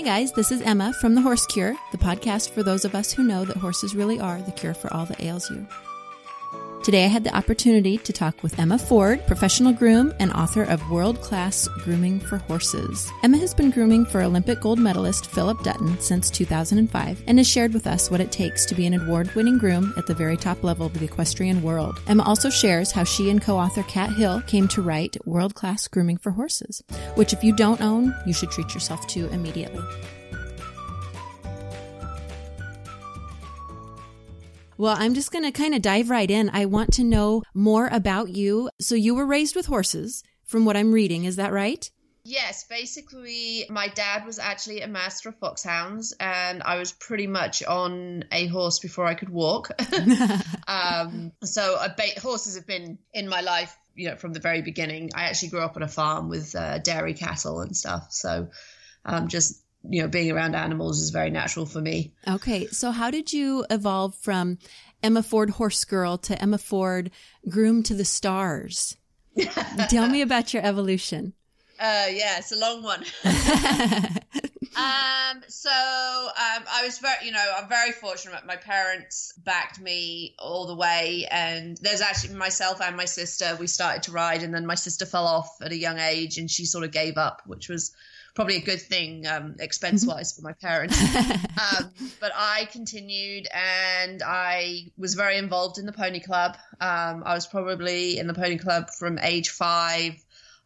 Hey guys, this is Emma from The Horse Cure, the podcast for those of us who know that horses really are the cure for all that ails you. Today I had the opportunity to talk with Emma Ford, professional groom and author of World Class Grooming for Horses. Emma has been grooming for Olympic gold medalist Phillip Dutton since 2005 and has shared with us what it takes to be an award winning groom at the very top level of the equestrian world. Emma also shares how she and co author Cat Hill came to write World Class Grooming for Horses, which, if you don't own, you should treat yourself to immediately. Well, I'm just going to kind of dive right in. I want to know more about you. So, you were raised with horses, from what I'm reading. Is that right? Yes, basically, my dad was actually a master of foxhounds, and I was pretty much on a horse before I could walk. um, so, ba- horses have been in my life, you know, from the very beginning. I actually grew up on a farm with uh, dairy cattle and stuff. So, um, just you know, being around animals is very natural for me. Okay. So how did you evolve from Emma Ford horse girl to Emma Ford groom to the stars? Tell me about your evolution. Uh, yeah, it's a long one. um, so um, I was very, you know, I'm very fortunate. My parents backed me all the way, and there's actually myself and my sister. We started to ride, and then my sister fell off at a young age, and she sort of gave up, which was probably a good thing um, expense wise for my parents. um, but I continued and I was very involved in the pony club. Um, I was probably in the pony club from age five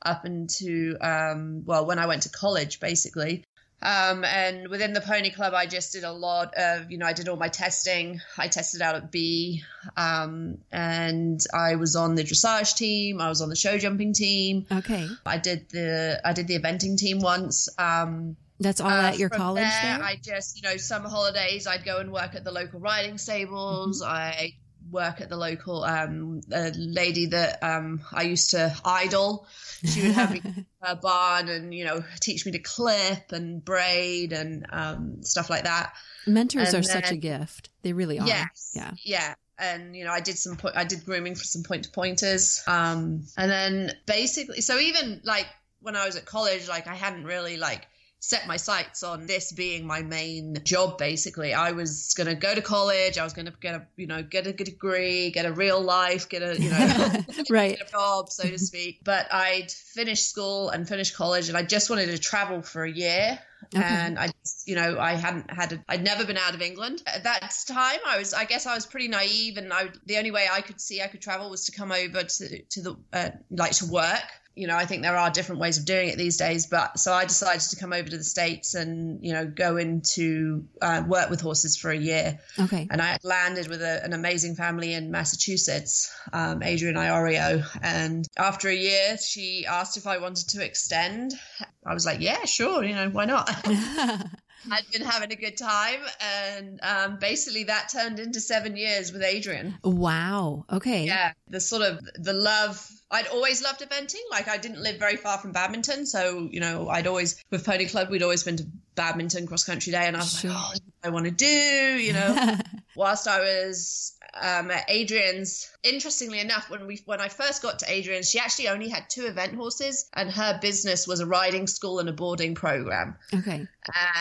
up into, um, well, when I went to college, basically. Um, and within the pony club, I just did a lot of, you know, I did all my testing. I tested out at B, um, and I was on the dressage team. I was on the show jumping team. Okay. I did the I did the eventing team once. Um, That's all uh, at your college. There, there, I just, you know, summer holidays, I'd go and work at the local riding stables. Mm-hmm. I work at the local um, a lady that um, I used to idol. She would have me her barn and you know teach me to clip and braid and um, stuff like that. Mentors and are then, such a gift; they really are. Yes, yeah, yeah. And you know, I did some po- I did grooming for some point to pointers, um, and then basically, so even like when I was at college, like I hadn't really like set my sights on this being my main job basically. I was going to go to college i was going to get a you know get a good degree get a real life get a you know right. a job so to speak. But i'd finished school and finished college and i just wanted to travel for a year. Okay. and I, just, you know, I hadn't had, a, I'd never been out of England. At that time. I was, I guess, I was pretty naive, and I, the only way I could see I could travel was to come over to to the uh, like to work you know, I think there are different ways of doing it these days. But so I decided to come over to the States and, you know, go into uh, work with horses for a year. Okay. And I landed with a, an amazing family in Massachusetts, um, Adrienne Iorio. And after a year, she asked if I wanted to extend. I was like, yeah, sure. You know, why not? I'd been having a good time, and um, basically that turned into seven years with Adrienne. Wow. Okay. Yeah, the sort of the love I'd always loved eventing. Like I didn't live very far from badminton, so you know I'd always with Pony Club we'd always been to badminton cross country day, and I was sure. like, oh, I want to do, you know. Whilst I was um, at Adrienne's, interestingly enough, when we when I first got to Adrienne's, she actually only had two event horses, and her business was a riding school and a boarding program. Okay.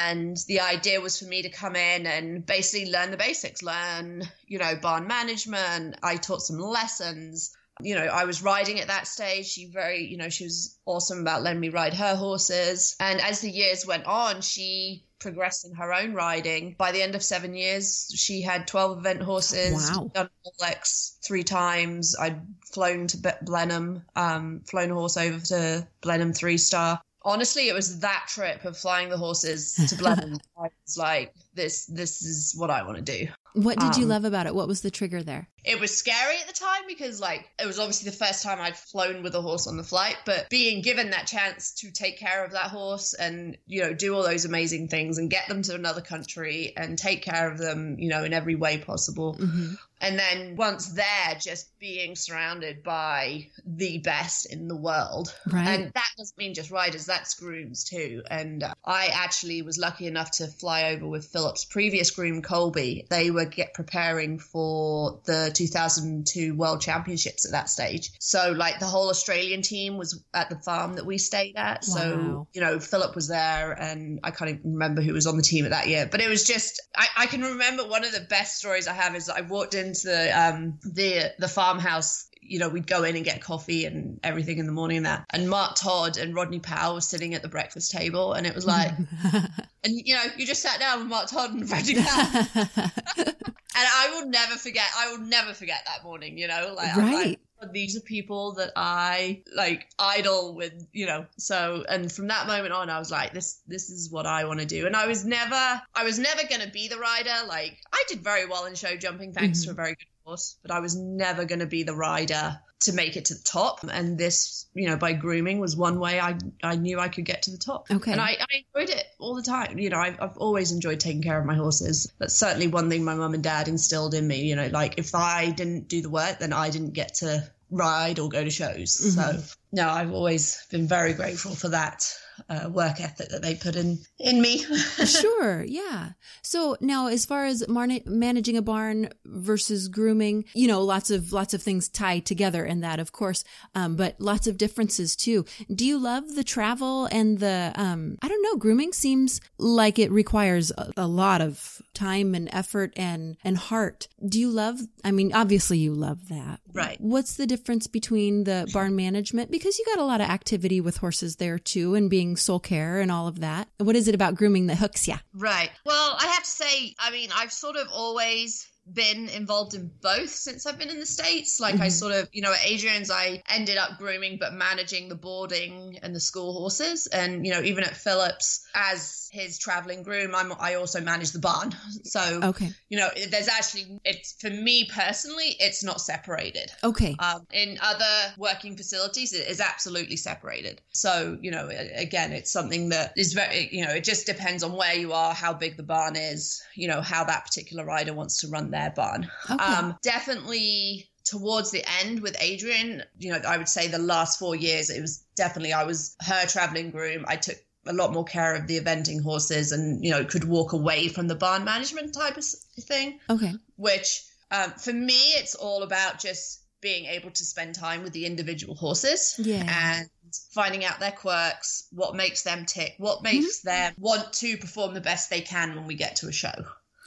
And the idea was for me to come in and basically learn the basics, learn you know barn management. I taught some lessons you know, I was riding at that stage. She very, you know, she was awesome about letting me ride her horses. And as the years went on, she progressed in her own riding. By the end of seven years, she had 12 event horses, wow. done Lex three times. I'd flown to Blenheim, um, flown a horse over to Blenheim three star. Honestly, it was that trip of flying the horses to Blenheim. I was like, this, this is what I want to do. What did you um, love about it? What was the trigger there? It was scary at the time because, like, it was obviously the first time I'd flown with a horse on the flight, but being given that chance to take care of that horse and, you know, do all those amazing things and get them to another country and take care of them, you know, in every way possible. Mm-hmm. And then once there, just being surrounded by the best in the world. Right. And that doesn't mean just riders, that's grooms too. And I actually was lucky enough to fly over with Phillip's previous groom, Colby. They were get preparing for the 2002 World Championships at that stage. So, like, the whole Australian team was at the farm that we stayed at. Wow. So, you know, Phillip was there, and I can't even remember who was on the team at that year. But it was just, I, I can remember one of the best stories I have is I walked into the um, the the farmhouse you know, we'd go in and get coffee and everything in the morning and that. And Mark Todd and Rodney Powell were sitting at the breakfast table, and it was like, and you know, you just sat down with Mark Todd and Powell, and I will never forget. I will never forget that morning. You know, like, I'm Right. like, these are people that I like idol with, you know. So, and from that moment on, I was like, this, this is what I want to do. And I was never, I was never going to be the rider. Like, I did very well in show jumping, thanks Mhm. to a very good horse, but I was never going to be the rider to make it to the top. And this, you know, by grooming was one way I, I knew I could get to the top. Okay. And I, I enjoyed it all the time. You know, I've, I've always enjoyed taking care of my horses. That's certainly one thing my mum and dad instilled in me. You know, like if I didn't do the work, then I didn't get to ride or go to shows. Mhm. So, no, I've always been very grateful for that uh, work ethic that they put in in me. sure, yeah. So now, as far as marna- managing a barn versus grooming, you know, lots of lots of things tie together in that, of course, um, but lots of differences too. Do you love the travel and the? Um, I don't know. Grooming seems like it requires a, a lot of time and effort and and heart. Do you love? I mean, obviously you love that, Right. What's the difference between the barn management because you got a lot of activity with horses there too, and being soul care and all of that. What is it about grooming that hooks you? Right. Well, I have to say, I mean, I've sort of always been involved in both since I've been in the States. Like, I Mhm. sort of, you know, at Adrienne's, I ended up grooming but managing the boarding and the school horses. And, you know, even at Phillips, as his traveling groom, I'm, I also manage the barn. So, Okay. you know, there's actually, it's for me personally, it's not separated. Okay. Um, in other working facilities, it is absolutely separated. So, you know, again, it's something that is very, you know, it just depends on where you are, how big the barn is, you know, how that particular rider wants to run their barn. Okay. Um, definitely towards the end with Adrienne, you know, I would say the last four years, it was definitely, I was her traveling groom. I took a lot more care of the eventing horses and, you know, could walk away from the barn management type of thing okay. which um, for me it's all about just being able to spend time with the individual horses Yeah. and finding out their quirks what makes them tick what makes them want to perform the best they can when we get to a show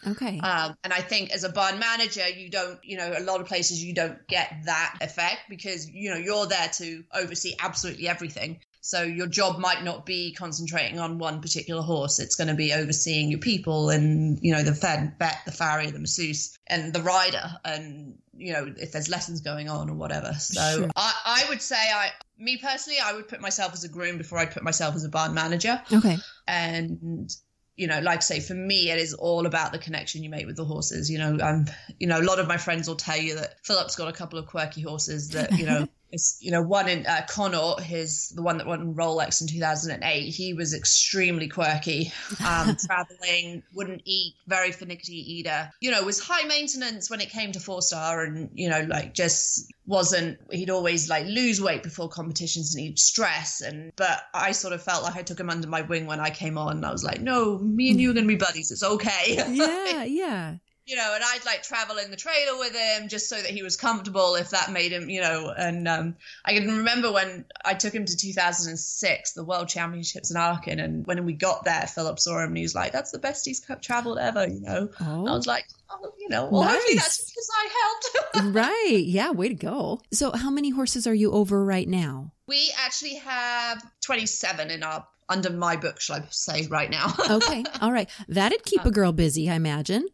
Okay. um, and i think as a barn manager you don't you know a lot of places you don't get that effect because you know you're there to oversee absolutely everything so your job might not be concentrating on one particular horse. It's going to be overseeing your people and you know the fed, vet, the farrier, the masseuse, and the rider, and you know if there's lessons going on or whatever. So Sure. I, I would say I, me personally, I would put myself as a groom before I'd put myself as a barn manager. okay. And you know, like I say, for me, it is all about the connection you make with the horses. You know, um, you know, a lot of my friends will tell you that Phillip's got a couple of quirky horses that you know. It's, you know, one in uh, Connaught, his the one that won Rolex in 2008. He was extremely quirky, um, traveling, wouldn't eat, very finicky eater. You know, was high maintenance when it came to four star, and you know, like just wasn't. He'd always like lose weight before competitions, and he'd stress. And but I sort of felt like I took him under my wing when I came on. And I was like, no, me and you are gonna be buddies. It's okay. Yeah. Yeah. You know, and I'd like travel in the trailer with him just so that he was comfortable if that made him, you know. And um, I can remember when I took him to 2006, the World Championships in Aachen, and when we got there, Phillip saw him and he was like, "That's the best he's traveled ever," you know. I Oh. was like, oh, you know, well, Nice. that's because I helped. right. Yeah. Way to go. So, how many horses are you over right now? we actually have 27 in our under my book, shall I say, right now. Okay. All right. That'd keep a girl busy, I imagine.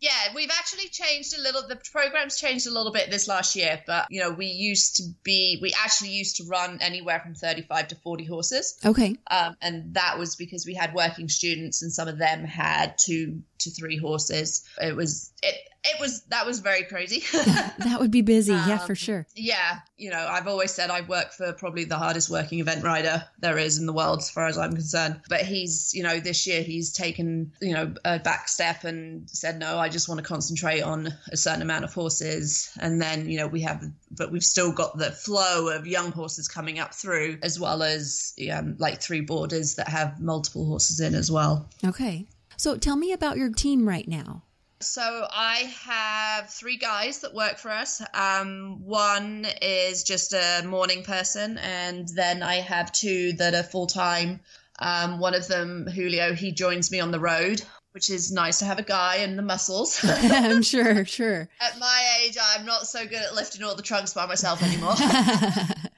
Yeah, we've actually changed a little. The program's changed a little bit this last year, but you know, we used to be, we actually used to run anywhere from 35 to 40 horses. Okay. Um, and that was because we had working students and some of them had two to three horses. It was, it, it was, that was very crazy. That would be busy. yeah, for Um, sure. yeah, you know, I've always said I work for probably the hardest working event rider there is in the world, as far as I'm concerned. But he's, you know, this year he's taken, you know, a back step and said, no, I just want to concentrate on a certain amount of horses. And then, you know, we have, but we've still got the flow of young horses coming up through, as well as um, like three borders that have multiple horses in as well. Okay. So, tell me about your team right now. So I have three guys that work for us. Um, one is just a morning person, and then I have two that are full time. Um, one of them, Julio, he joins me on the road, which is nice to have a guy and the muscles. I'm sure, sure. At my age, I'm not so good at lifting all the trunks by myself anymore.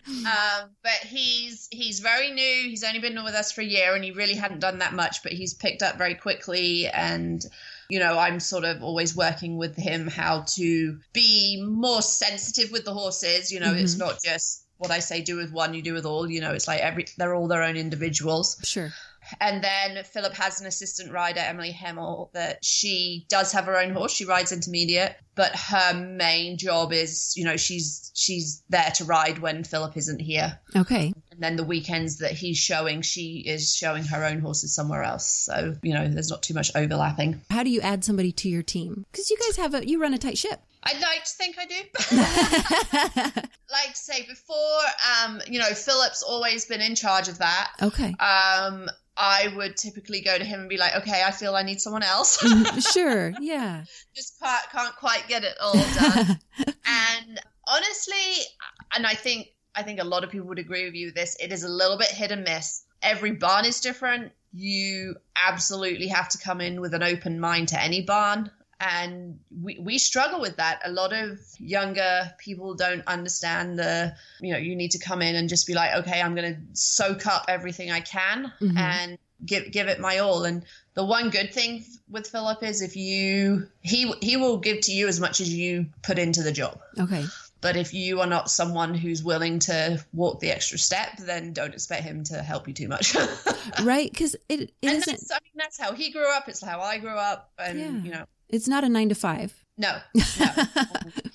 um, but he's he's very new. He's only been with us for a year, and he really hadn't done that much. But he's picked up very quickly, and you know, I'm sort of always working with him how to be more sensitive with the horses. You know, mm-hmm. it's not just what I say do with one, you do with all. You know, it's like every they're all their own individuals. Sure. And then Phillip has an assistant rider, Emily Hamel, that she does have her own horse. She rides intermediate, but her main job is, you know, she's she's there to ride when Phillip isn't here. Okay. And then the weekends that he's showing, she is showing her own horses somewhere else. So, you know, there's not too much overlapping. How do you add somebody to your team? Because you guys have a you run a tight ship. I'd like to think I do. like to say before, um, you know, Phillip's always been in charge of that. Okay. Um, I would typically go to him and be like, okay, I feel I need someone else. Mm-hmm. sure, yeah. Just can't, can't quite get it all done. and honestly, and I think I think a lot of people would agree with you with this. It is a little bit hit and miss. Every barn is different. You absolutely have to come in with an open mind to any barn and we, we struggle with that a lot of younger people don't understand the you know you need to come in and just be like okay i'm going to soak up everything i can mm-hmm. and give give it my all and the one good thing with phillip is if you he he will give to you as much as you put into the job okay but if you are not someone who's willing to walk the extra step, then don't expect him to help you too much. right? Because it, it and isn't. I mean, that's how he grew up. It's how I grew up, and yeah. you know, it's not a nine to five. No, no. uh,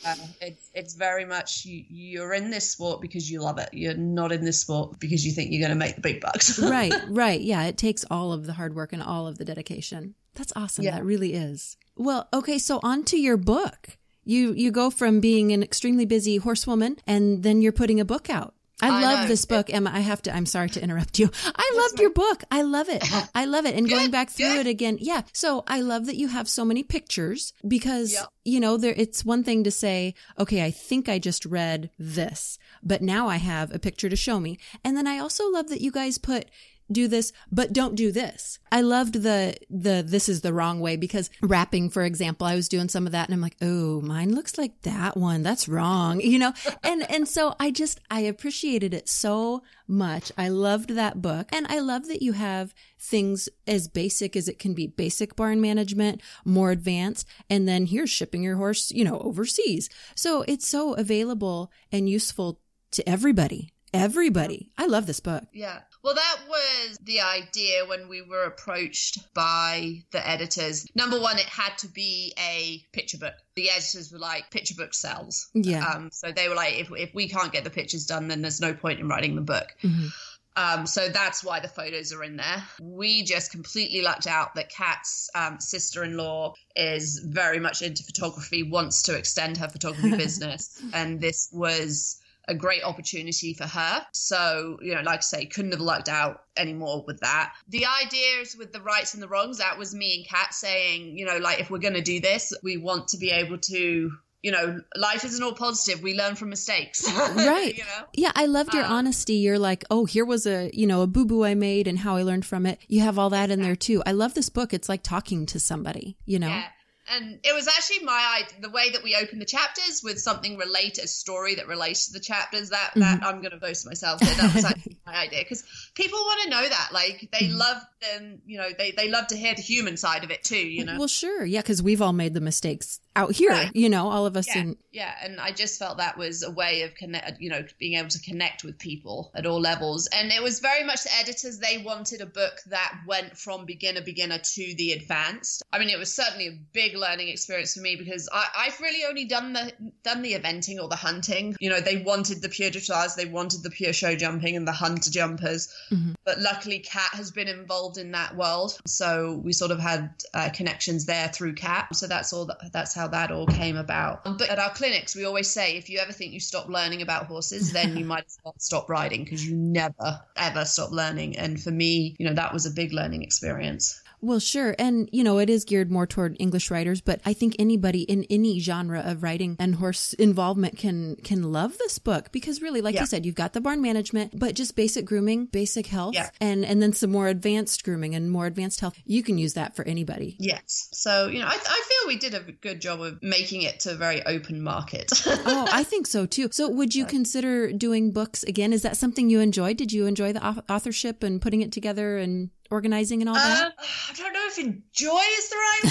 it's it's very much you, you're in this sport because you love it. You're not in this sport because you think you're going to make the big bucks. right, right. Yeah, it takes all of the hard work and all of the dedication. That's awesome. Yeah. That really is. Well, okay, so on to your book. You you go from being an extremely busy horsewoman and then you're putting a book out. I, I love know. this book, Emma. I have to, I'm sorry to interrupt you. I loved your book. I love it. Uh-huh. I love it. And going back through it again. Yeah. So I love that you have so many pictures because, yep. you know, there, it's one thing to say, okay, I think I just read this, but now I have a picture to show me. And then I also love that you guys put do this, but don't do this. I loved the, the, this is the wrong way because wrapping, for example, I was doing some of that and I'm like, oh, mine looks like that one. That's wrong, you know? And, and so I just, I appreciated it so much. I loved that book. And I love that you have things as basic as it can be basic barn management, more advanced, and then here's shipping your horse, you know, overseas. So it's so available and useful to everybody everybody. I love this book. Yeah. Well, that was the idea when we were approached by the editors. Number one, it had to be a picture book. The editors were like, picture book sells. Yeah. Um, so they were like, if, if we can't get the pictures done, then there's no point in writing the book. Mm-hmm. Um, so that's why the photos are in there. We just completely lucked out that Cat's um, sister in law is very much into photography, wants to extend her photography business. And this was a great opportunity for her. So, you know, like I say, couldn't have lucked out anymore with that. The ideas with the rights and the wrongs, that was me and Cat saying, you know, like if we're going to do this, we want to be able to you know, life isn't all positive. We learn from mistakes. right. you know? Yeah, I loved your um, honesty. You're like, oh, here was a, you know, a boo boo I made and how I learned from it. You have all that in there too. I love this book. It's like talking to somebody, you know? Yeah and it was actually my idea, the way that we open the chapters with something related, a story that relates to the chapters. That mm-hmm. that I'm going to boast myself. That, that was actually my idea because people want to know that. Like they mm-hmm. love them, you know, they they love to hear the human side of it too. You know. Well, sure, yeah, because we've all made the mistakes out here. Right. You know, all of us. Yeah, in- yeah, and I just felt that was a way of connect, you know, being able to connect with people at all levels. And it was very much the editors. They wanted a book that went from beginner beginner to the advanced. I mean, it was certainly a big learning experience for me because I, I've really only done the done the eventing or the hunting. You know, they wanted the pure dressage, they wanted the pure show jumping and the hunter jumpers. Mm-hmm. But luckily, Cat has been involved in that world, so we sort of had uh, connections there through Cat. So that's all. That, that's how that all came about. But at our clinics, we always say if you ever think you stop learning about horses, then you might as well stop riding because you never ever stop learning. And for me, you know, that was a big learning experience. Well, sure. And, you know, it is geared more toward English writers, but I think anybody in any genre of writing and horse involvement can, can love this book because really, like Yeah. you said, you've got the barn management, but just basic grooming, basic health, Yeah. and, and then some more advanced grooming and more advanced health. You can use that for anybody. Yes. So, you know, I, I feel we did a good job of making it to a very open market. oh, I think so too. So, would you consider doing books again? Is that something you enjoyed? Did you enjoy the authorship and putting it together and organizing and all that? Uh, I don't know if enjoy is the right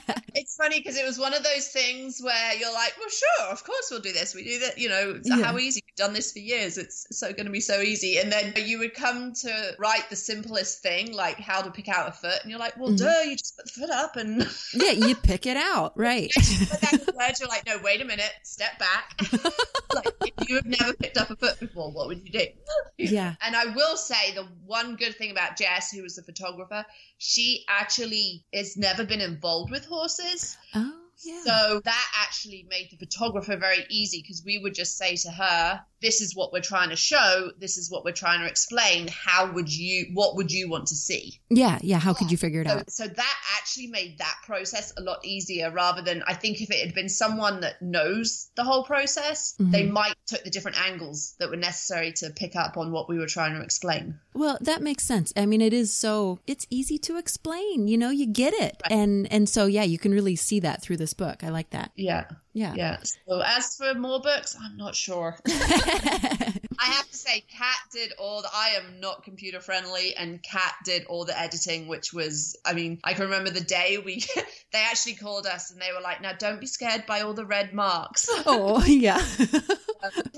word. it's funny because it was one of those things where you're like, well, sure, of course we'll do this. We do that, you know, Yeah. how easy. We've done this for years. It's so going to be so easy. And then you would come to write the simplest thing, like how to pick out a foot. And you're like, well, Mhm. duh, you just put the foot up and yeah, you pick it out, right? but then the you're like, no, wait a minute, step back. like if you have never picked up a foot before, what would you do? Yeah. And I will say the one good thing about Jess, who was the photographer, she actually has never been involved with horses. Oh, yeah. So that actually made the photographer very easy because we would just say to her, this is what we're trying to show, this is what we're trying to explain. How would you what would you want to see? yeah, yeah. How could you figure it So, out? so that actually made that process a lot easier rather than I think if it had been someone that knows the whole process, Mhm. they might took the different angles that were necessary to pick up on what we were trying to explain. Well, that makes sense. I mean, it is so it's easy to explain. You know, you get it, and and so yeah, you can really see that through this book. I like that. Yeah. Yeah. Yeah. So as for more books, I'm not sure. I have to say, Cat did all the. I am not computer friendly, and Cat did all the editing, which was. I mean, I can remember the day we. they actually called us and they were like, "Now, don't be scared by all the red marks." oh, yeah.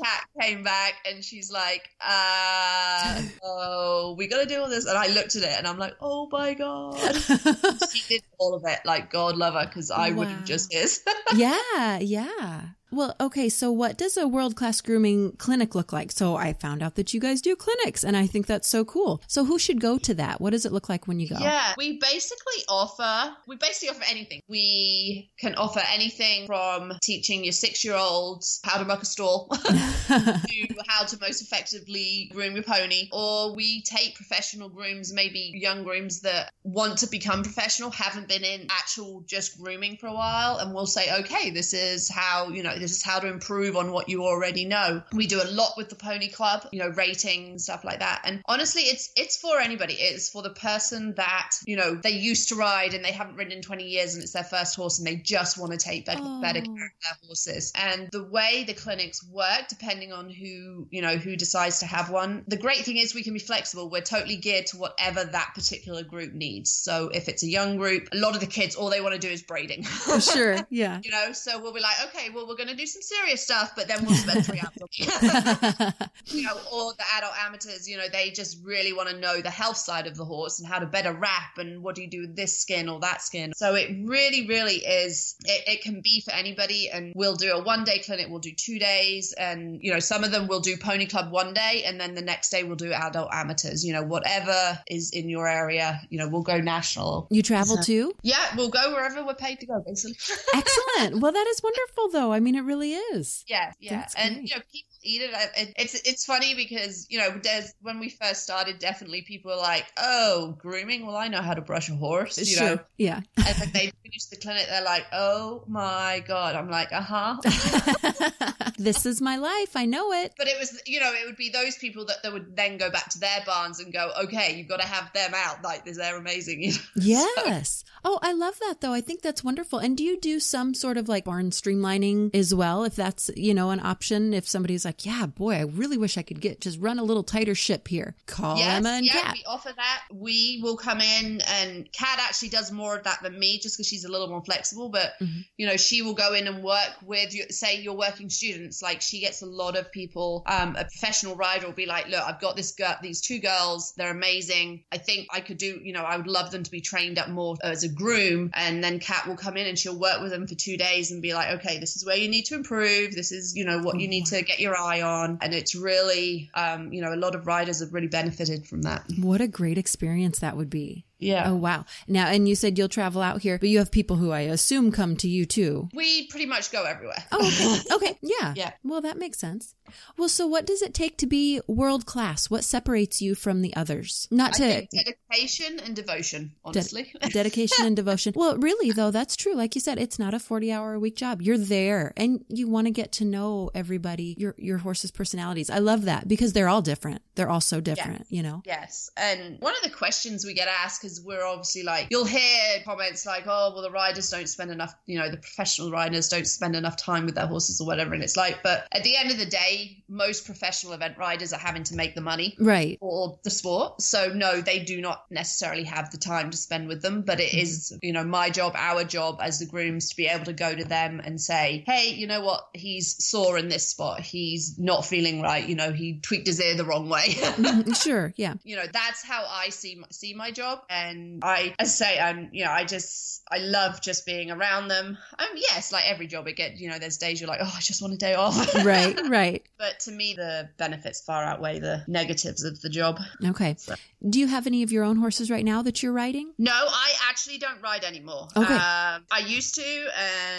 Cat came back and she's like, uh, "Oh, we got to do all this." And I looked at it and I'm like, "Oh my god." she did all of it. Like God love her, because I would Wow. have just is. yeah, yeah. Well, okay, so what does a world class grooming clinic look like? So I found out that you guys do clinics, and I think that's so cool. So who should go to that? What does it look like when you go? Yeah, we basically offer we basically offer anything. We can offer anything from teaching your six year olds how to muck a stall to how to most effectively groom your pony, or we take professional grooms, maybe young grooms that want to become professional, haven't been in actual just grooming for a while, and we'll say, okay, this is how you know this is how to improve on what you already know. We do a lot with the pony club, you know, rating stuff like that. And honestly, it's it's for anybody. It's for the person that you know they used to ride and they haven't ridden in 20 years and it's their first horse and they just want to take better, better Oh. care of their horses. And the way the clinics work, depending on who you know who decides to have one, the great thing is we can be flexible. We're totally geared to whatever that particular group needs. So if it's a young group, a lot of the kids all they want to do is braiding. For sure, yeah. You know, so we'll be like, okay, well, we're going to do some serious stuff, but then we'll spend three hours on you know, or the adult amateurs, you know, they just really want to know the health side of the horse and how to better wrap and what do you do with this skin or that skin. So it really, really is, it, it can be for anybody. And we'll do a one day clinic, we'll do two days. And, you know, some of them will do Pony Club one day and then the next day we'll do adult amateurs, you know, whatever is in your area, you know, we'll go national. you travel too? Yeah, we'll go wherever we're paid to go, basically. Excellent. Well, that is wonderful, though. I mean, it really is. Yeah, yeah, That's and great. you know, people eat it. I- It's it's funny because you know, there's when we first started, definitely people were like, "Oh, grooming? Well, I know how to brush a horse," you know. Yeah. And then they finish the clinic, they're like, "Oh my god!" I'm like, "Uh huh." this is my life. I know it. But it was, you know, it would be those people that, that would then go back to their barns and go, "Okay, you've got to have them out. Like, they're amazing." You know? Yes. Oh, I love that though. I think that's wonderful. And do you do some sort of like barn streamlining as well? If that's, you know, an option, if somebody's like, yeah, boy, I really wish I could get, just run a little tighter ship here. Call Yes, Emma and yeah, Cat. we offer that. We will come in, and Cat actually does more of that than me, just because she's a little more flexible. But Mhm. you know, she will go in and work with, you, say, your working students. Like she gets a lot of people. Um, a professional rider will be like, "Look, I've got this girl, these two girls. They're amazing. I think I could do. You know, I would love them to be trained up more as a groom." And then Cat will come in and she'll work with them for two days and be like, "Okay, this is where you need to improve. This is, you know, what you need to get your eye on." And it's really, um, you know, a lot of riders have really benefited from that. What a great experience that would be. Yeah. Oh, wow. Now, and you said you'll travel out here, but you have people who I assume come to you too. We pretty much go everywhere. Oh, okay. okay. Yeah. Yeah. Well, that makes sense. Well, so what does it take to be world class? What separates you from the others? Not to I think dedication and devotion, honestly. dedication and devotion. Well, really though, that's true. Like you said, it's not a 40 hour a week job. You're there and you want to get to know everybody, your your horse's personalities. I love that because they're all different. They're all so different, you know. Yes. And one of the questions we get asked because we're obviously like you'll hear comments like, "Oh, well the riders don't spend enough, you know, the professional riders don't spend enough time with their horses or whatever." And it's like, but at the end of the day, most professional event riders are having to make the money Right. for the sport. So no, they do not necessarily have the time to spend with them, but it is, you know, my job, our job as the grooms to be able to go to them and say, "Hey, you know what? He's sore in this spot. He's not feeling right. You know, he tweaked his ear the wrong way." Mm-hmm. sure. Yeah. you know that's how i see my, see my job and i as I say i'm you know i just i love just being around them um yes like every job it get you know there's days you're like oh i just want a day off Right. Right. but to me the benefits far outweigh the negatives of the job Okay. So- Do you have any of your own horses right now that you're riding? no i actually don't ride anymore Okay. um, i used to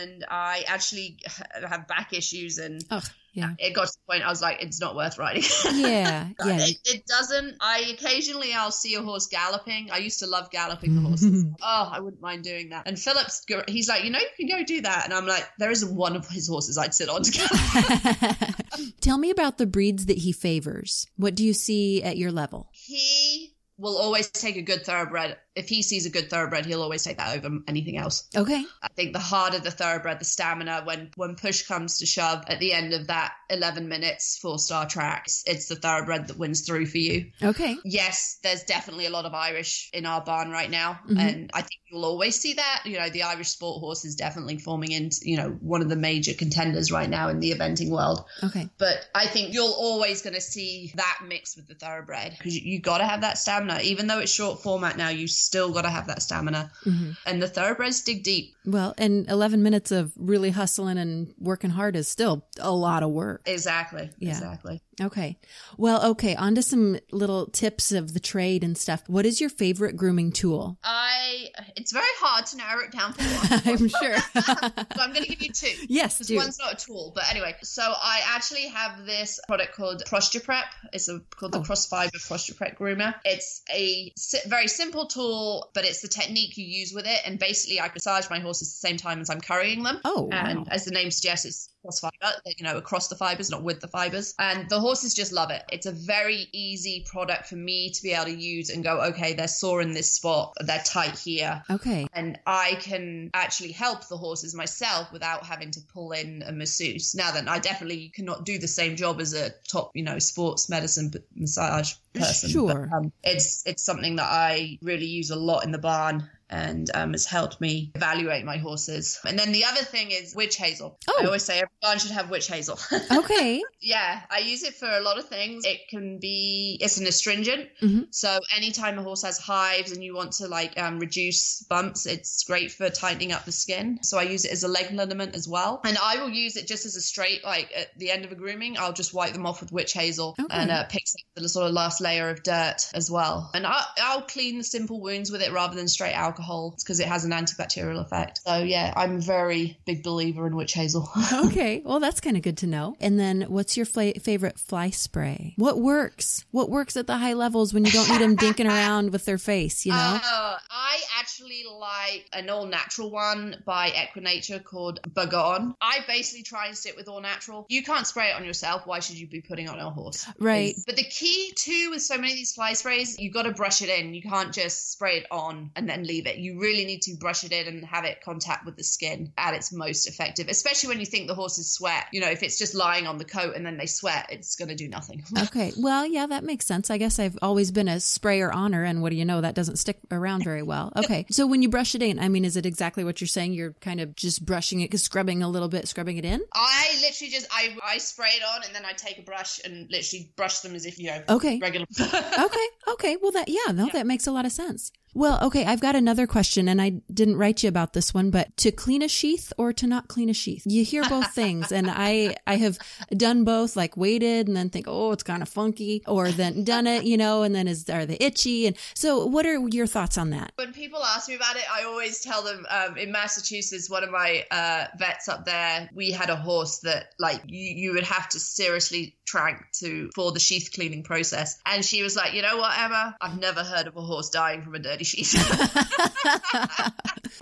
and i actually have back issues and Oh, yeah. it got to the point i was like it's not worth riding Yeah. Yeah. It, it doesn't. I occasionally I'll see a horse galloping. I used to love galloping the horses. oh, I wouldn't mind doing that. And Phillips, he's like, you know, you can go do that. And I'm like, there isn't one of his horses I'd sit on to gallop. Tell me about the breeds that he favors. What do you see at your level? he will always take a good thoroughbred. If he sees a good thoroughbred, he'll always take that over anything else. Okay. I think the harder the thoroughbred, the stamina, when when push comes to shove at the end of that 11 minutes four star track, it's, it's the thoroughbred that wins through for you. Okay. yes, there's definitely a lot of Irish in our barn right now, Mhm. and I think you'll always see that. You know, the Irish sport horse is definitely forming into you know one of the major contenders right now in the eventing world. Okay. But I think you're always going to see that mix with the thoroughbred because you, you got to have that stamina, even though it's short format now. You still got to have that stamina, hmm and the thoroughbreds dig deep. Well, and 11 minutes of really hustling and working hard is still a lot of work. Exactly. Yeah. Exactly. Okay. Well, okay. On to some little tips of the trade and stuff. What is your favorite grooming tool? I. It's very hard to narrow it down for one. I'm sure. so I'm going to give you two. yes, do. one's not a tool, but anyway. So I actually have this product called Posture Prep. It's a, called the Oh. Cross Fiber Prep Groomer. It's a si- very simple tool, but it's the technique you use with it. And basically, I massage my horses at the same time as I'm currying them. Oh, wow. And as the name suggests, it's cross fiber, you know, across the fibers, not with the fibers. And the horses just love it. It's a very easy product for me to be able to use and go, okay, they're sore in this spot, they're tight here Okay. and I can actually help the horses myself without having to pull in a masseuse. Now then, I definitely cannot do the same job as a top, you know, sports medicine massage person. Sure. But, um, it's it's something that I really use a lot in the barn. And um, has helped me evaluate my horses. And then the other thing is witch hazel. Oh. I always say everyone should have witch hazel. Okay. Yeah, I use it for a lot of things. It can be it's an astringent. Mhm. So anytime a horse has hives and you want to like um, reduce bumps, it's great for tightening up the skin. So I use it as a leg liniment as well. And I will use it just as a straight like at the end of a grooming, I'll just wipe them off with witch hazel Okay. and uh, picks up the sort of last layer of dirt as well. And I, I'll clean the simple wounds with it rather than straight alcohol because it has an antibacterial effect. So yeah, I'm a very big believer in witch hazel. Okay. Well, that's kind of good to know. And then what's your fla- favorite fly spray? What works? What works at the high levels when you don't need them dinking around with their face, you know? Uh, I actually like an all natural one by Equinature called Bagon. I basically try and stick with all natural. You can't spray it on yourself. Why should you be putting it on a horse? Right. But the key too with so many of these fly sprays, you've got to brush it in. You can't just spray it on and then leave it. You really need to brush it in and have it contact with the skin at its most effective, especially when you think the horses sweat. You know, if it's just lying on the coat and then they sweat, it's going to do nothing. Okay. Well, yeah, that makes sense. I guess I've always been a sprayer honor, and what do you know? That doesn't stick around very well. Okay. So when you brush it in, I mean, is it exactly what you're saying? You're kind of just brushing it, scrubbing a little bit, scrubbing it in? I literally just I I spray it on and then I take a brush and literally brush them as if you know Okay. regular. Okay. Okay. Well, that, yeah, no, that makes a lot of sense. Well, okay, I've got another question and I didn't write you about this one, but to clean a sheath or to not clean a sheath? You hear both things and I I have done both, like waited and then think, "Oh, it's kind of funky," or then done it, you know, and then is are they itchy? And so what are your thoughts on that? When people ask me about it, I always tell them um, in Massachusetts, one of my uh, vets up there, we had a horse that like you, you would have to seriously trank to for the sheath cleaning process. And she was like, you know what, Emma? I've never heard of a horse dying from a dirty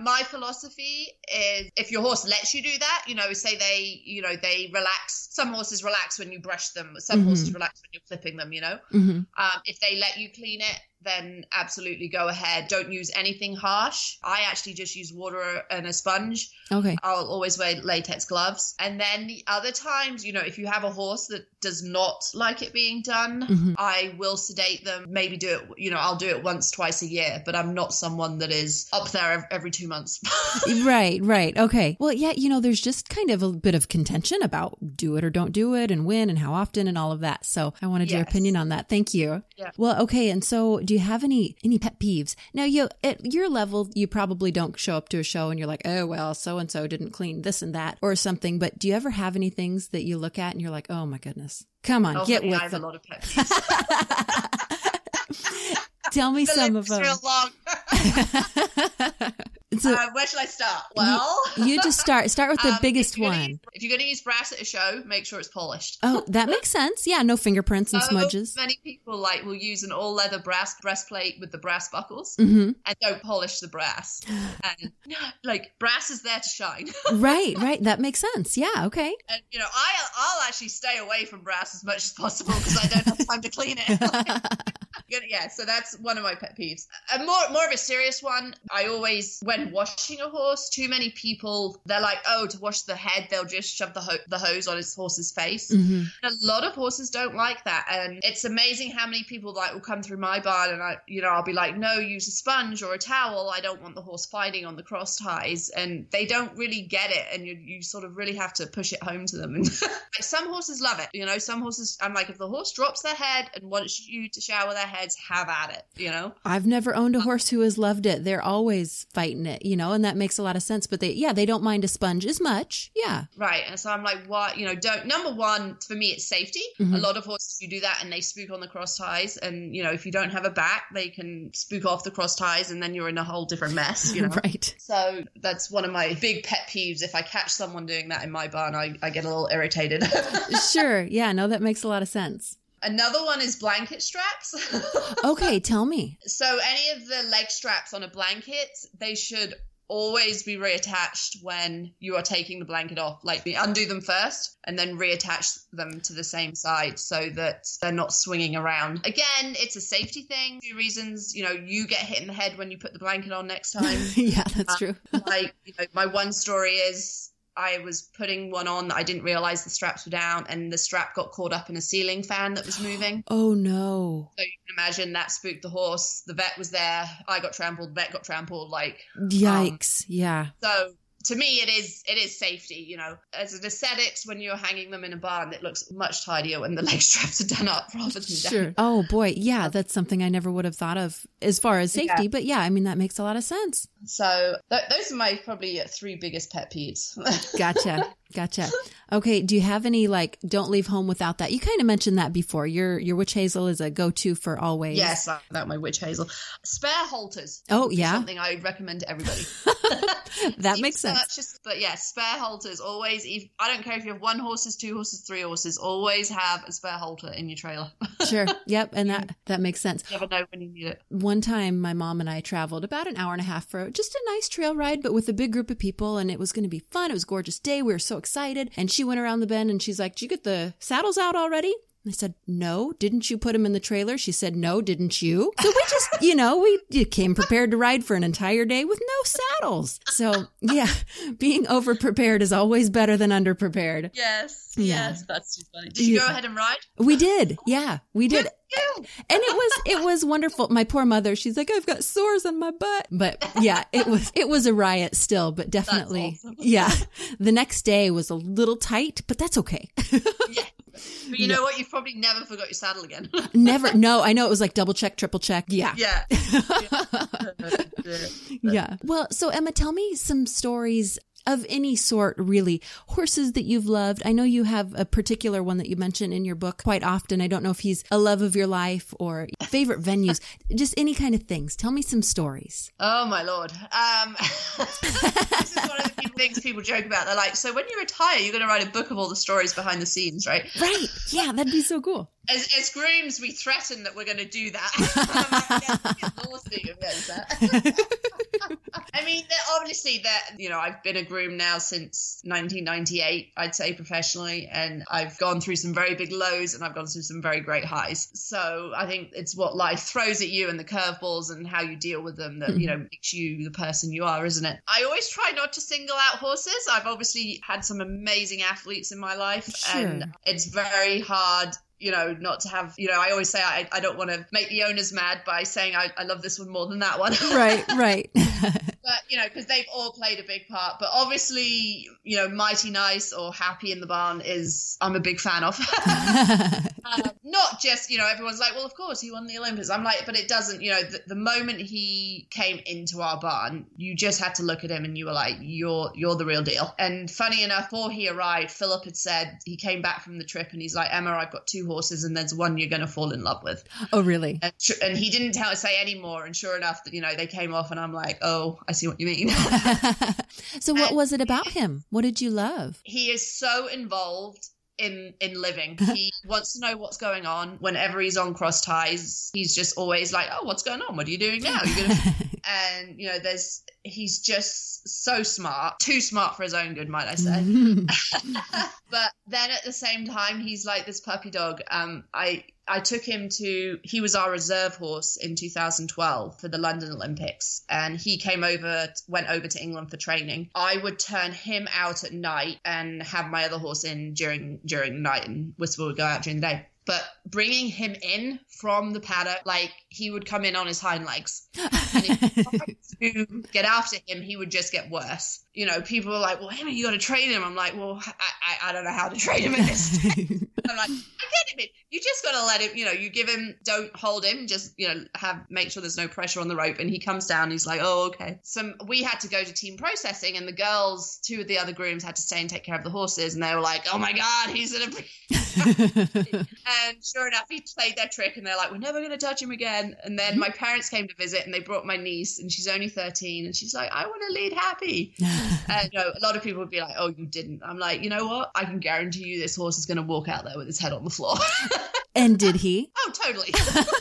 My philosophy is if your horse lets you do that, you know, say they, you know, they relax. Some horses relax when you brush them. Some Mm-hmm. horses relax when you're clipping them, you know. hmm Um, if they let you clean it, then absolutely go ahead. Don't use anything harsh. I actually just use water and a sponge. Okay. I'll always wear latex gloves. And then the other times, you know, if you have a horse that does not like it being done, Mhm. I will sedate them. Maybe do it, you know, I'll do it once, twice a year, but I'm not someone that is up there every two months. Right, right. Okay. Well, yeah, you know, there's just kind of a bit of contention about do it or don't do it and when and how often and all of that. So I wanted your opinion on that. Thank you. Yeah. Well, okay. And so do you have any, any pet peeves? Now you, at your level, you probably don't show up to a show and you're like, oh, well, so and so didn't clean this and that or something. But do you ever have any things that you look at and you're like, oh my goodness, come on, Oh, get with I have it. a lot of pet peeves. Tell me The some of them. real long. So uh, where should I start? Well, you just start, start with the um, biggest if one. use- if you're going to use brass at a show, make sure it's polished. Oh, that makes sense. Yeah. No fingerprints and So smudges. many people like will use an all leather brass breastplate with the brass buckles hmm and don't polish the brass. And like brass is there to shine. right, right. That makes sense. Yeah. Okay. And you know, I I'll actually stay away from brass as much as possible because I don't have time to clean it. Yeah, yeah, so that's one of my pet peeves. A more more of a serious one. I always, when washing a horse, too many people they're like, oh, to wash the head, they'll just shove the ho- the hose on his horse's face. hmm A lot of horses don't like that, and it's amazing how many people like will come through my barn, and I, you know, I'll be like, no, use a sponge or a towel. I don't want the horse fighting on the cross ties, and they don't really get it, and you you sort of really have to push it home to them. And like, some horses love it, you know. Some horses, I'm like, if the horse drops their head and wants you to shower their have at it, you know. I've never owned a horse who has loved it. They're always fighting it, you know, and that makes a lot of sense. But they, yeah, they don't mind a sponge as much. Yeah. Right. And so I'm like, what? You know, don't. Number one, for me, it's safety. Mhm. A lot of horses, you do that and they spook on the cross ties. And, you know, if you don't have a back, they can spook off the cross ties and then you're in a whole different mess, you know? right. So that's one of my big pet peeves. If I catch someone doing that in my barn, I, I get a little irritated. Sure. Yeah. No, that makes a lot of sense. Another one is blanket straps. Okay. Tell me. So any of the leg straps on a blanket, they should always be reattached when you are taking the blanket off. Like undo them first and then reattach them to the same side so that they're not swinging around. Again, it's a safety thing. Two reasons, you know, you get hit in the head when you put the blanket on next time. yeah, that's uh, true. like, you know, my one story is I was putting one on that I didn't realize the straps were down and the strap got caught up in a ceiling fan that was moving. Oh no. So you can imagine that spooked the horse. The vet was there. I got trampled. Vet got trampled. Like um, Yikes. yeah. so. To me, it is it is safety. You know, as an aesthetics, when you're hanging them in a barn, it looks much tidier when the leg straps are done up rather than down. Sure. Oh boy. Yeah. That's something I never would have thought of as far as safety. Yeah. But yeah, I mean, that makes a lot of sense. So th- those are my probably three biggest pet peeves. Gotcha. Gotcha. Okay. Do you have any like don't leave home without that? You kind of mentioned that before. Your your witch hazel is a go to for always. yes, that my witch hazel. Spare halters. Oh, yeah. something I would recommend to everybody. that makes sense. purchase, but yeah, spare halters always. If, I don't care if you have one horses, two horses, three horses. Always have a spare halter in your trailer. Sure. Yep. And that that makes sense. you never know when you need it. One time, my mom and I traveled about an hour and a half for just a nice trail ride, but with a big group of people, and it was going to be fun. It was a gorgeous day. We were so excited. And she went around the bend and she's like, Did you get the saddles out already? I said, No, didn't you put them in the trailer? She said, No, didn't you? So we just, you know, we came prepared to ride for an entire day with no saddles. So, yeah, being over prepared is always better than under prepared. Yes, Yeah. yes, that's too funny. Did you Yeah. go ahead and ride? We did. Yeah, we did. And it was it was wonderful. My poor mother, she's like, I've got sores on my butt. But yeah, it was it was a riot still, but definitely awesome. yeah. The next day was a little tight, but that's okay. Yeah. But you know what? You've probably never forgot your saddle again. Never. No, I know it was like double check, triple check. Yeah. yeah. Yeah. Well, so Emma, tell me some stories of any sort, really. Horses that you've loved. I know you have a particular one that you mention in your book quite often. I don't know if he's a love of your life or favorite venues, just any kind of things. Tell me some stories. Oh my lord. Um, this is one of the few things people joke about. They're like, so when you retire, you're going to write a book of all the stories behind the scenes, right? Right. Yeah, that'd be so cool. As, as grooms, we threaten that we're going to do that. I mean, obviously, that you know, I've been a groom now since 1998. I'd say professionally, and I've gone through some very big lows, and I've gone through some very great highs. So I think it's what life throws at you and the curveballs and how you deal with them that you know mm-hmm. makes you the person you are, isn't it? I always try not to single out horses. I've obviously had some amazing athletes in my life, Sure. and it's very hard you know, not to have, you know, I always say I, I don't want to make the owners mad by saying I, I love this one more than that one. Right, right. but, you know, because they've all played a big part. But obviously, you know, Mighty Nice or Happy in the Barn is, I'm a big fan of. um, not just, you know, everyone's like, well, of course, he won the Olympics. I'm like, but it doesn't, you know, the, the moment he came into our barn, you just had to look at him and you were like, you're, you're the real deal. And funny enough, before he arrived, Phillip had said, he came back from the trip and he's like, Emma, I've got two horses and there's one you're going to fall in love with. oh, really? And, tr- and he didn't tell say any more. And sure enough, that you know they came off, and I'm like, oh, I see what you mean. so, what was it about him? What did you love? he is so involved in in living. He wants to know what's going on. Whenever he's on cross ties, he's just always like, oh, what's going on? What are you doing now? You're gonna and you know, there's he's just so smart, too smart for his own good, might I say. but then at the same time, he's like this puppy dog. Um, I I took him to he was our reserve horse in 2012 for the London Olympics, and he came over, went over to England for training. I would turn him out at night and have my other horse in during during the night, and Whisper would go out during the day. But bringing him in from the paddock, like he would come in on his hind legs. And if you tried to get after him, he would just get worse. You know, people were like, "Well, Emma, you got to train him." I'm like, "Well, I, I, I don't know how to train him in this." I'm like, I get it. You just got to let him. You know, you give him, don't hold him. Just you know, have make sure there's no pressure on the rope. And he comes down. He's like, "Oh, okay." So we had to go to team processing, and the girls, two of the other grooms, had to stay and take care of the horses. And they were like, "Oh my god, he's in a." and sure enough, he played their trick, and they're like, "We're never going to touch him again." And then mm-hmm. my parents came to visit, and they brought my niece, and she's only 13, and she's like, "I want to lead Happy." and you know, a lot of people would be like, "Oh, you didn't." I'm like, you know what? I can guarantee you, this horse is going to walk out there with his head on the floor. and did he? oh, totally.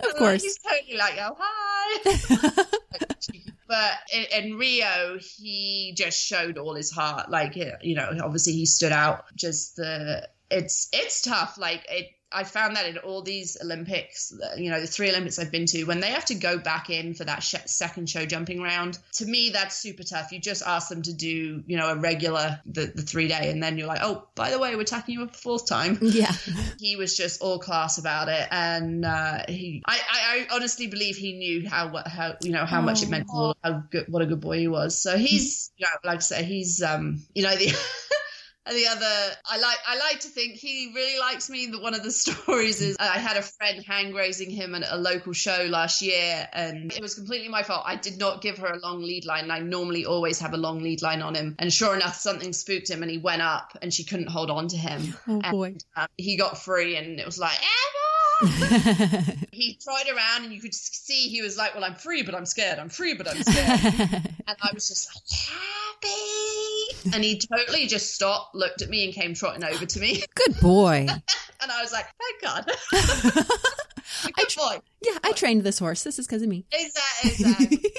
Of course. He's totally like, "Oh, hi." but in Rio, he just showed all his heart. Like, you know, obviously he stood out. Just the it's it's tough. Like it. I found that in all these Olympics, you know, the three Olympics I've been to, when they have to go back in for that sh- second show jumping round, to me, that's super tough. You just ask them to do, you know, a regular, the, the three day, and then you're like, oh, by the way, we're tacking you up a fourth time. Yeah. He was just all class about it. And uh, he, I, I, I honestly believe he knew how, how, you know, how much it meant to how good, what a good boy he was. So he's, you know, like I say, he's, um, you know, the, And the other, I like, I like to think he really likes me. That one of the stories is I had a friend hang raising him at a local show last year, and it was completely my fault. I did not give her a long lead line. And I normally always have a long lead line on him, and sure enough, something spooked him, and he went up, and she couldn't hold on to him. Oh boy. Um, he got free, and it was like Emma. he tried around, and you could see he was like, "Well, I'm free, but I'm scared. I'm free, but I'm scared." And I was just like, "Happy," and he totally just stopped, looked at me, and came trotting over to me, Good boy. and I was like, "Thank God." Good boy. Yeah, I trained this horse. This is because of me. Exactly. exactly.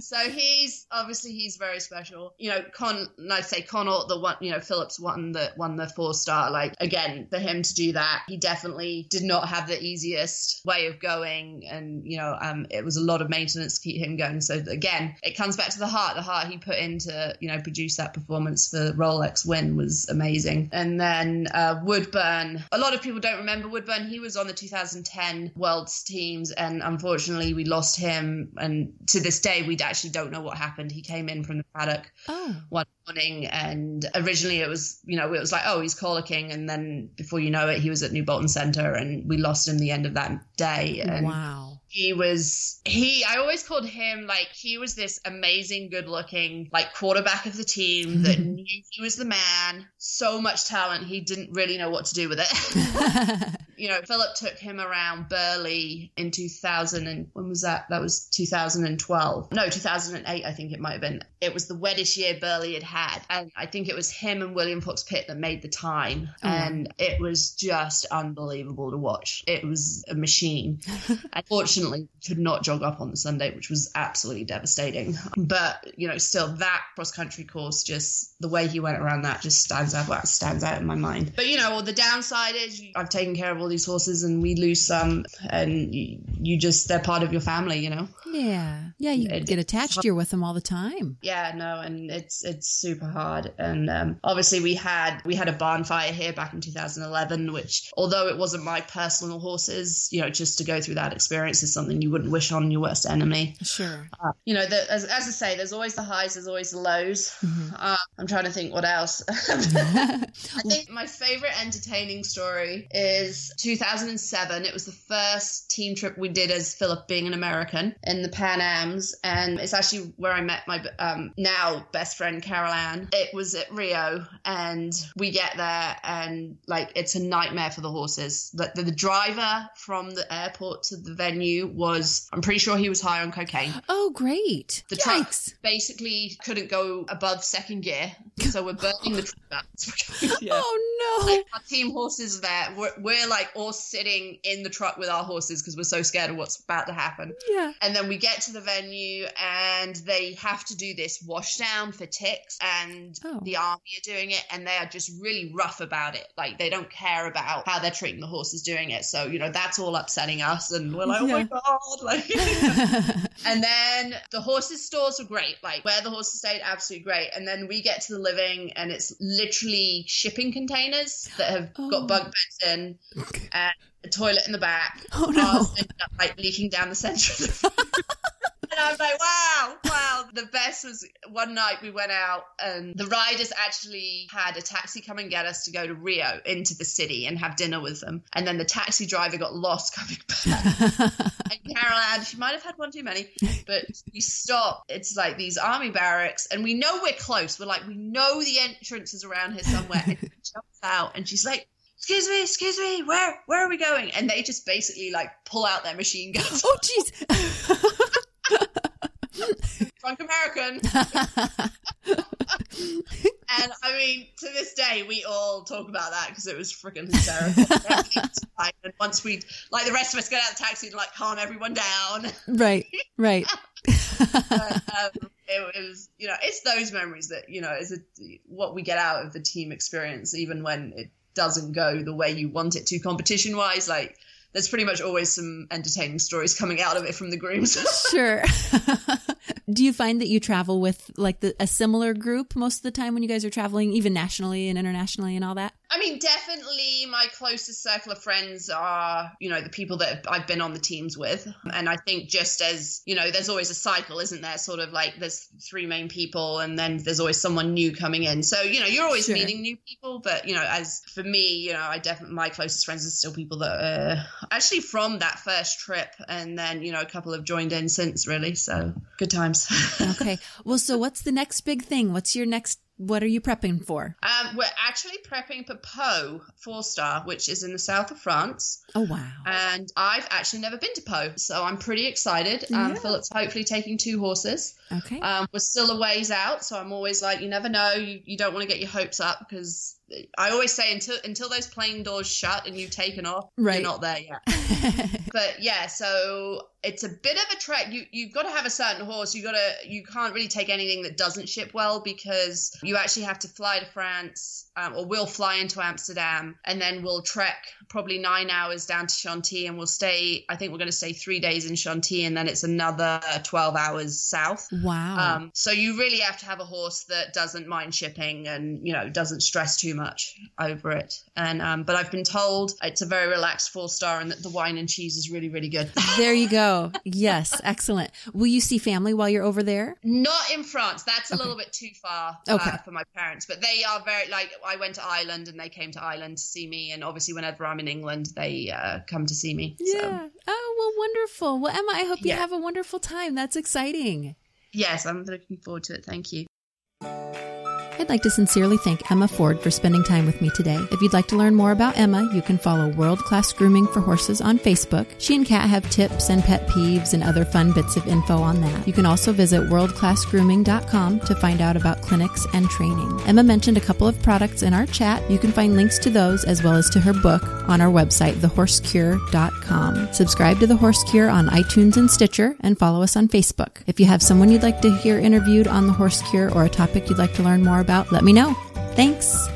So he's obviously he's very special. You know, Con. I say Connaught, the one. You know, Phillips won the won the four star. Like again, for him to do that, he definitely did not have the easiest way of going, and you know, um, it was a lot of maintenance to keep him going. So again, it comes back to the heart. The heart he put into you know produce that performance for Rolex win was amazing. And then uh, Woodburn. A lot of people don't remember Woodburn. He was on the 2010 World's teams, and unfortunately, we lost him. And to this day, we'd actually actually don't know what happened. He came in from the paddock Oh. one morning, and originally it was, you know, it was like, oh, he's colicking, and then before you know it, he was at New Bolton Centre, and we lost him the end of that day. And Wow. he was he i always called him like he was this amazing good looking like quarterback of the team that knew he was the man so much talent he didn't really know what to do with it you know phillip took him around Burghley in 2000 and when was that that was 2012 no 2008 i think it might have been it was the wettest year Burghley had had and i think it was him and william fox pitt that made the time Oh, wow. and it was just unbelievable to watch it was a machine Unfortunately, could not jog up on the Sunday, which was absolutely devastating. But you know, still that cross country course, just the way he went around that, just stands out. Stands out in my mind. But you know, well, the downside is I've taken care of all these horses, and we lose some, and you, you just they're part of your family, you know. yeah. Yeah, you It- get attached. You're with them all the time. Yeah, no, and it's it's super hard. And um, obviously, we had we had a barn fire here back in 2011, which although it wasn't my personal horses, you know, just to go through that experience is something you wouldn't wish on your worst enemy. Sure. Uh, you know, the, as, as I say, there's always the highs, there's always the lows. Mhm. Uh, I'm trying to think what else. I think my favorite entertaining story is 2007. It was the first team trip we did as Phillip being an American in the Pan Ams, and it's actually where I met my um, now best friend Carol Ann. It was at Rio, and we get there, and like it's a nightmare for the horses. The, the, the driver from the airport to the venue was, I'm pretty sure he was high on cocaine oh, great. The truck. Basically couldn't go above second gear, so we're burning the truck up. Oh, no. Like, our team horses there. We're, we're like all sitting in the truck with our horses because we're so scared of what's about to happen. Yeah. And then we get to the venue and they have to do this wash down for ticks, and Oh. the army are doing it, and they are just really rough about it. Like they don't care about how they're treating the horses doing it. So you know that's all upsetting us, and we're like, oh my god, like. And then the horses' stores were great, like where the horses stayed, absolutely great. And then we get to the living, and it's literally shipping containers that have Oh. got bunk beds in and a toilet in the back. Oh, no. Up like leaking down the center of the. And I was like, wow, wow. The best was one night we went out and the riders actually had a taxi come and get us to go to Rio into the city and have dinner with them. And then the taxi driver got lost coming back. and Carol Ann, she might have had one too many, but we stop. It's like these army barracks, and we know we're close. We're like, we know the entrance is around here somewhere. And she jumps out, and she's like, "Excuse me, excuse me, where where are we going?" And they just basically like pull out their machine guns. oh, jeez. Drunk American. And I mean, to this day, we all talk about that because it was freaking hysterical. And once we, like the rest of us, get out of the taxi and like calm everyone down. right. Right. but um, it, it was you know it's those memories that you know is a, what we get out of the team experience even when it doesn't go the way you want it to competition wise like there's pretty much always some entertaining stories coming out of it from the grooms sure. Do you find that you travel with like the, a similar group most of the time when you guys are traveling, even nationally and internationally and all that? I mean, definitely my closest circle of friends are, you know, the people that I've been on the teams with. And I think just as, you know, there's always a cycle, isn't there? Sort of like there's three main people and then there's always someone new coming in. So, you know, you're always Sure. meeting new people. But, you know, as for me, you know, I definitely, my closest friends are still people that are actually from that first trip. And then, you know, a couple have joined in since really. So good times. Okay. well, so what's the next big thing? What's your next, what are you prepping for? Um, we're actually prepping for Pau four star, which is in the south of France. Oh, wow. and I've actually never been to Pau, so I'm pretty excited. Um, Yeah. Phillip's hopefully taking two horses. Okay. Um, we're still a ways out, so I'm always like, you never know. You, you don't want to get your hopes up because I always say until until those plane doors shut and you've taken off, Right. you're not there yet. But yeah, so it's a bit of a trek. You you've got to have a certain horse. You got to you can't really take anything that doesn't ship well because you actually have to fly to France, um, or we'll fly into Amsterdam and then we'll trek probably nine hours down to Chantilly and we'll stay. I think we're going to stay three days in Chantilly and then it's another twelve hours south. wow. Um, so you really have to have a horse that doesn't mind shipping and you know doesn't stress too much over it. And um, but I've been told it's a very relaxed four star and that the wine and cheese is really really good. there you go. Yes, excellent. Will you see family while you're over there? Not in France. That's a okay. little bit too far uh, okay. for my parents. But they are very like I went to Ireland and they came to Ireland to see me, and obviously whenever I'm in England, they uh, come to see me. Yeah. So. Oh well, wonderful. Well, Emma, I hope you yeah. have a wonderful time. That's exciting. Yes, I'm looking forward to it. Thank you. I'd like to sincerely thank Emma Ford for spending time with me today. If you'd like to learn more about Emma, you can follow World Class Grooming for Horses on Facebook. She and Cat have tips and pet peeves and other fun bits of info on that. You can also visit worldclassgrooming.com to find out about clinics and training. Emma mentioned a couple of products in our chat. You can find links to those as well as to her book on our website, thehorsecure.com. Subscribe to The Horse Cure on iTunes and Stitcher and follow us on Facebook. If you have someone you'd like to hear interviewed on The Horse Cure or a topic you'd like to learn more about, about, let me know. Thanks.